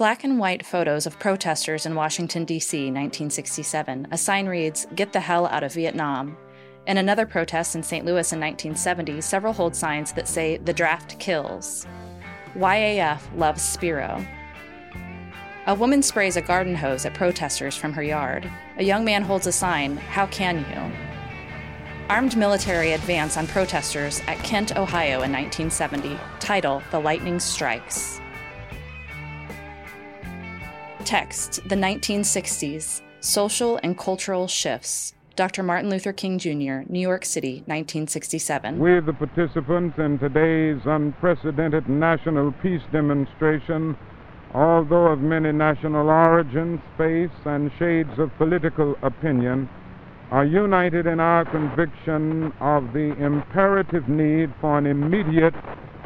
Black and white photos of protesters in Washington, D.C., 1967. A sign reads, Get the hell out of Vietnam. In another protest in St. Louis in 1970, several hold signs that say, The draft kills. YAF loves Spiro. A woman sprays a garden hose at protesters from her yard. A young man holds a sign, How can you? Armed military advance on protesters at Kent, Ohio in 1970. Title The Lightning Strikes. Text The 1960s Social and Cultural Shifts. Dr. Martin Luther King Jr., New York City, 1967. We're the participants in today's unprecedented national peace demonstration, although of many national origins, faiths, and shades of political opinion, are united in our conviction of the imperative need for an immediate,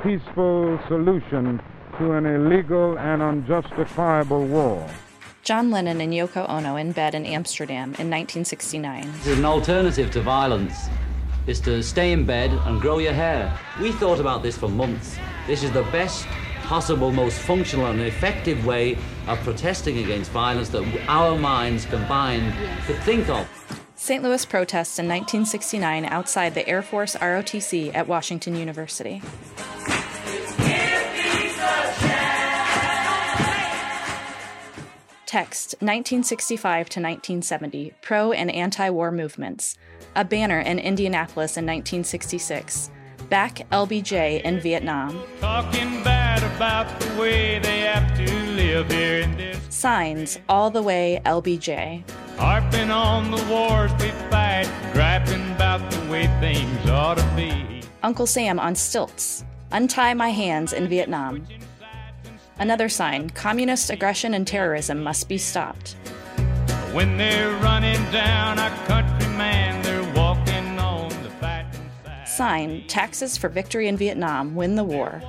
peaceful solution to an illegal and unjustifiable war. John Lennon and Yoko Ono in bed in Amsterdam in 1969. An alternative to violence is to stay in bed and grow your hair. We thought about this for months. This is the best possible, most functional and effective way of protesting against violence that our minds combined could think of. St. Louis protests in 1969 outside the Air Force ROTC at Washington University. Text 1965 to 1970 Pro and Anti War Movements. A banner in Indianapolis in 1966. Back LBJ in Vietnam. Talking bad about the way they have to live here in this. Signs All the Way LBJ. Harping on the wars we fight, griping about the way things ought to be. Uncle Sam on stilts. Untie my hands in Vietnam. Another sign communist aggression and terrorism must be stopped. When they're running down our countryman, they're walking on the fighting side. Sign taxes for victory in Vietnam, win the war.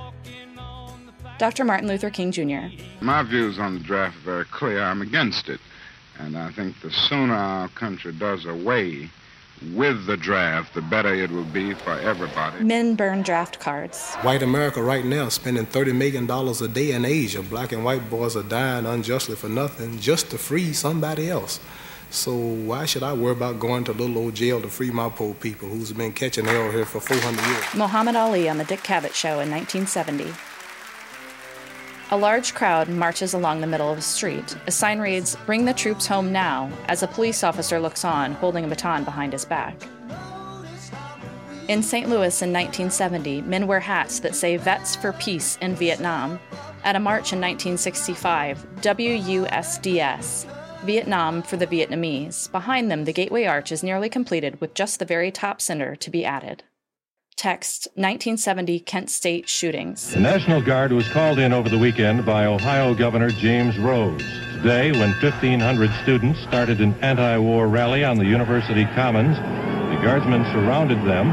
Dr. Martin Luther King Jr. My views on the draft are very clear. I'm against it. And I think the sooner our country does away with the draft, the better it will be for everybody. Men burn draft cards. White America right now spending $30 million a day in Asia. Black and white boys are dying unjustly for nothing just to free somebody else. So why should I worry about going to little old jail to free my poor people who's been catching hell here for 400 years? Muhammad Ali on The Dick Cavett Show in 1970. A large crowd marches along the middle of the street. A sign reads, Bring the troops home now, as a police officer looks on, holding a baton behind his back. In St. Louis in 1970, men wear hats that say Vets for Peace in Vietnam. At a march in 1965, WUSDS, Vietnam for the Vietnamese. Behind them, the Gateway Arch is nearly completed with just the very top cinder to be added. Text 1970 Kent State shootings. The National Guard was called in over the weekend by Ohio Governor James Rhodes. Today, when 1,500 students started an anti war rally on the university commons, the guardsmen surrounded them.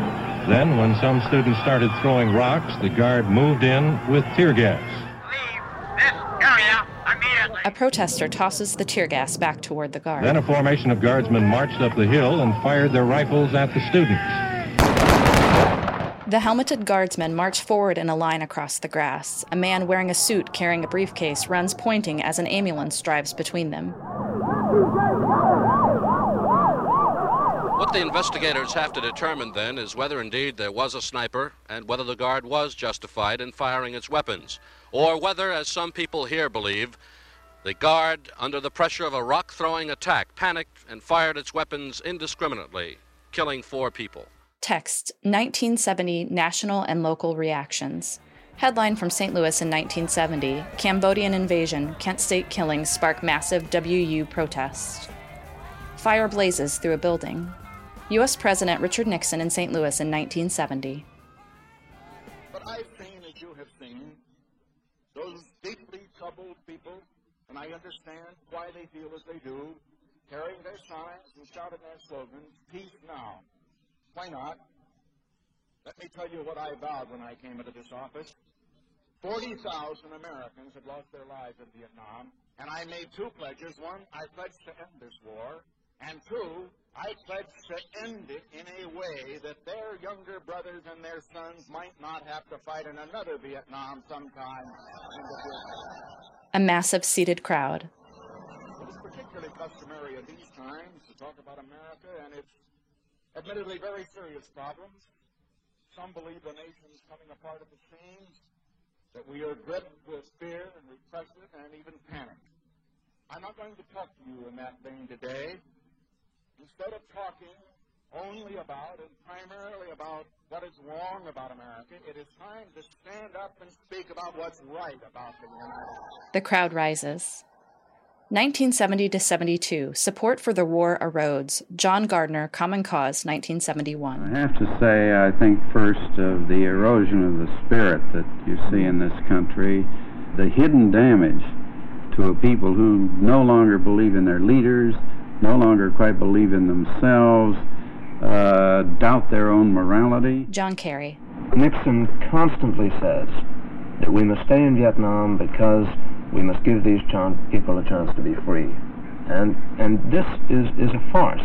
Then, when some students started throwing rocks, the guard moved in with tear gas. Leave this area immediately. A protester tosses the tear gas back toward the guard. Then a formation of guardsmen marched up the hill and fired their rifles at the students. The helmeted guardsmen march forward in a line across the grass. A man wearing a suit carrying a briefcase runs pointing as an ambulance drives between them. What the investigators have to determine then is whether indeed there was a sniper and whether the guard was justified in firing its weapons, or whether, as some people here believe, the guard, under the pressure of a rock throwing attack, panicked and fired its weapons indiscriminately, killing four people. Text 1970 National and Local Reactions. Headline from St. Louis in 1970 Cambodian invasion, Kent State killings spark massive WU protests. Fire blazes through a building. U.S. President Richard Nixon in St. Louis in 1970. But I've seen, as you have seen, those deeply troubled people, and I understand why they feel as they do, carrying their signs and shouting their slogans, peace now. Why not? Let me tell you what I vowed when I came into this office. 40,000 Americans had lost their lives in Vietnam, and I made two pledges. One, I pledged to end this war, and two, I pledged to end it in a way that their younger brothers and their sons might not have to fight in another Vietnam sometime in the future. A massive seated crowd. It is particularly customary at these times to talk about America and its admittedly very serious problems. Some believe the nation's coming apart at the seams, that we are gripped with fear and repression and even panic. I'm not going to talk to you in that vein today. Instead of talking only about and primarily about what is wrong about America, it is time to stand up and speak about what's right about the United States. The crowd rises. 1970 to 72, support for the war erodes. John Gardner, Common Cause, 1971. I have to say, I think first of the erosion of the spirit that you see in this country, the hidden damage to a people who no longer believe in their leaders, no longer quite believe in themselves, uh, doubt their own morality. John Kerry. Nixon constantly says that we must stay in Vietnam because we must give these people a chance to be free. And, and this is, is a farce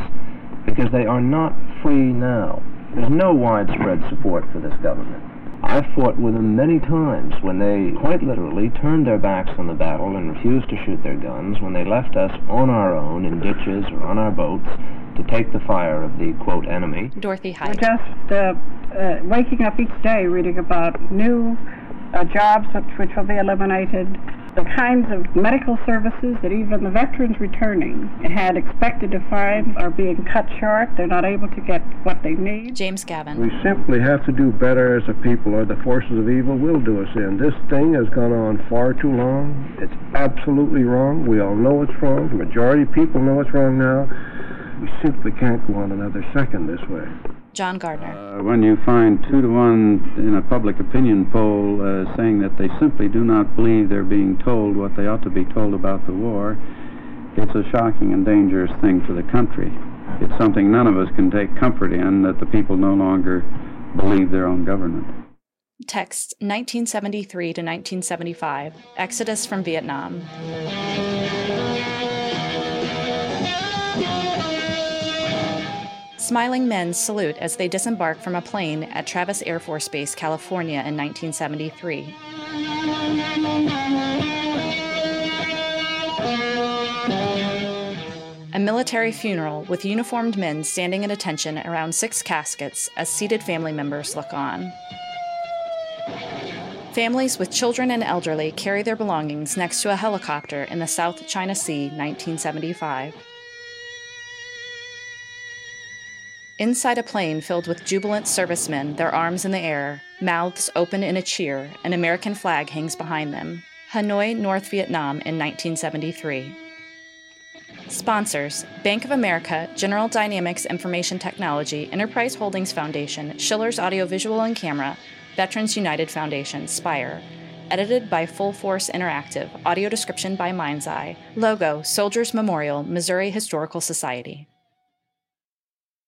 because they are not free now. There's no widespread support for this government. I fought with them many times when they quite literally turned their backs on the battle and refused to shoot their guns, when they left us on our own in ditches or on our boats to take the fire of the, quote, enemy. Dorothy We're Hyde. just uh, uh, waking up each day reading about new uh, jobs which, which will be eliminated, the kinds of medical services that even the veterans returning had expected to find are being cut short. They're not able to get what they need. James Gavin. We simply have to do better as a people, or the forces of evil will do us in. This thing has gone on far too long. It's absolutely wrong. We all know it's wrong. The majority of people know it's wrong now. We simply can't go on another second this way. John Gardner. Uh, when you find two to one in a public opinion poll uh, saying that they simply do not believe they're being told what they ought to be told about the war, it's a shocking and dangerous thing for the country. It's something none of us can take comfort in that the people no longer believe their own government. Text 1973 to 1975. Exodus from Vietnam. Smiling men salute as they disembark from a plane at Travis Air Force Base, California in 1973. A military funeral with uniformed men standing at attention around six caskets as seated family members look on. Families with children and elderly carry their belongings next to a helicopter in the South China Sea, 1975. Inside a plane filled with jubilant servicemen, their arms in the air, mouths open in a cheer, an American flag hangs behind them. Hanoi, North Vietnam in 1973. Sponsors Bank of America, General Dynamics Information Technology, Enterprise Holdings Foundation, Schiller's Audiovisual and Camera, Veterans United Foundation, Spire. Edited by Full Force Interactive, audio description by Mind's Eye. Logo Soldiers Memorial, Missouri Historical Society.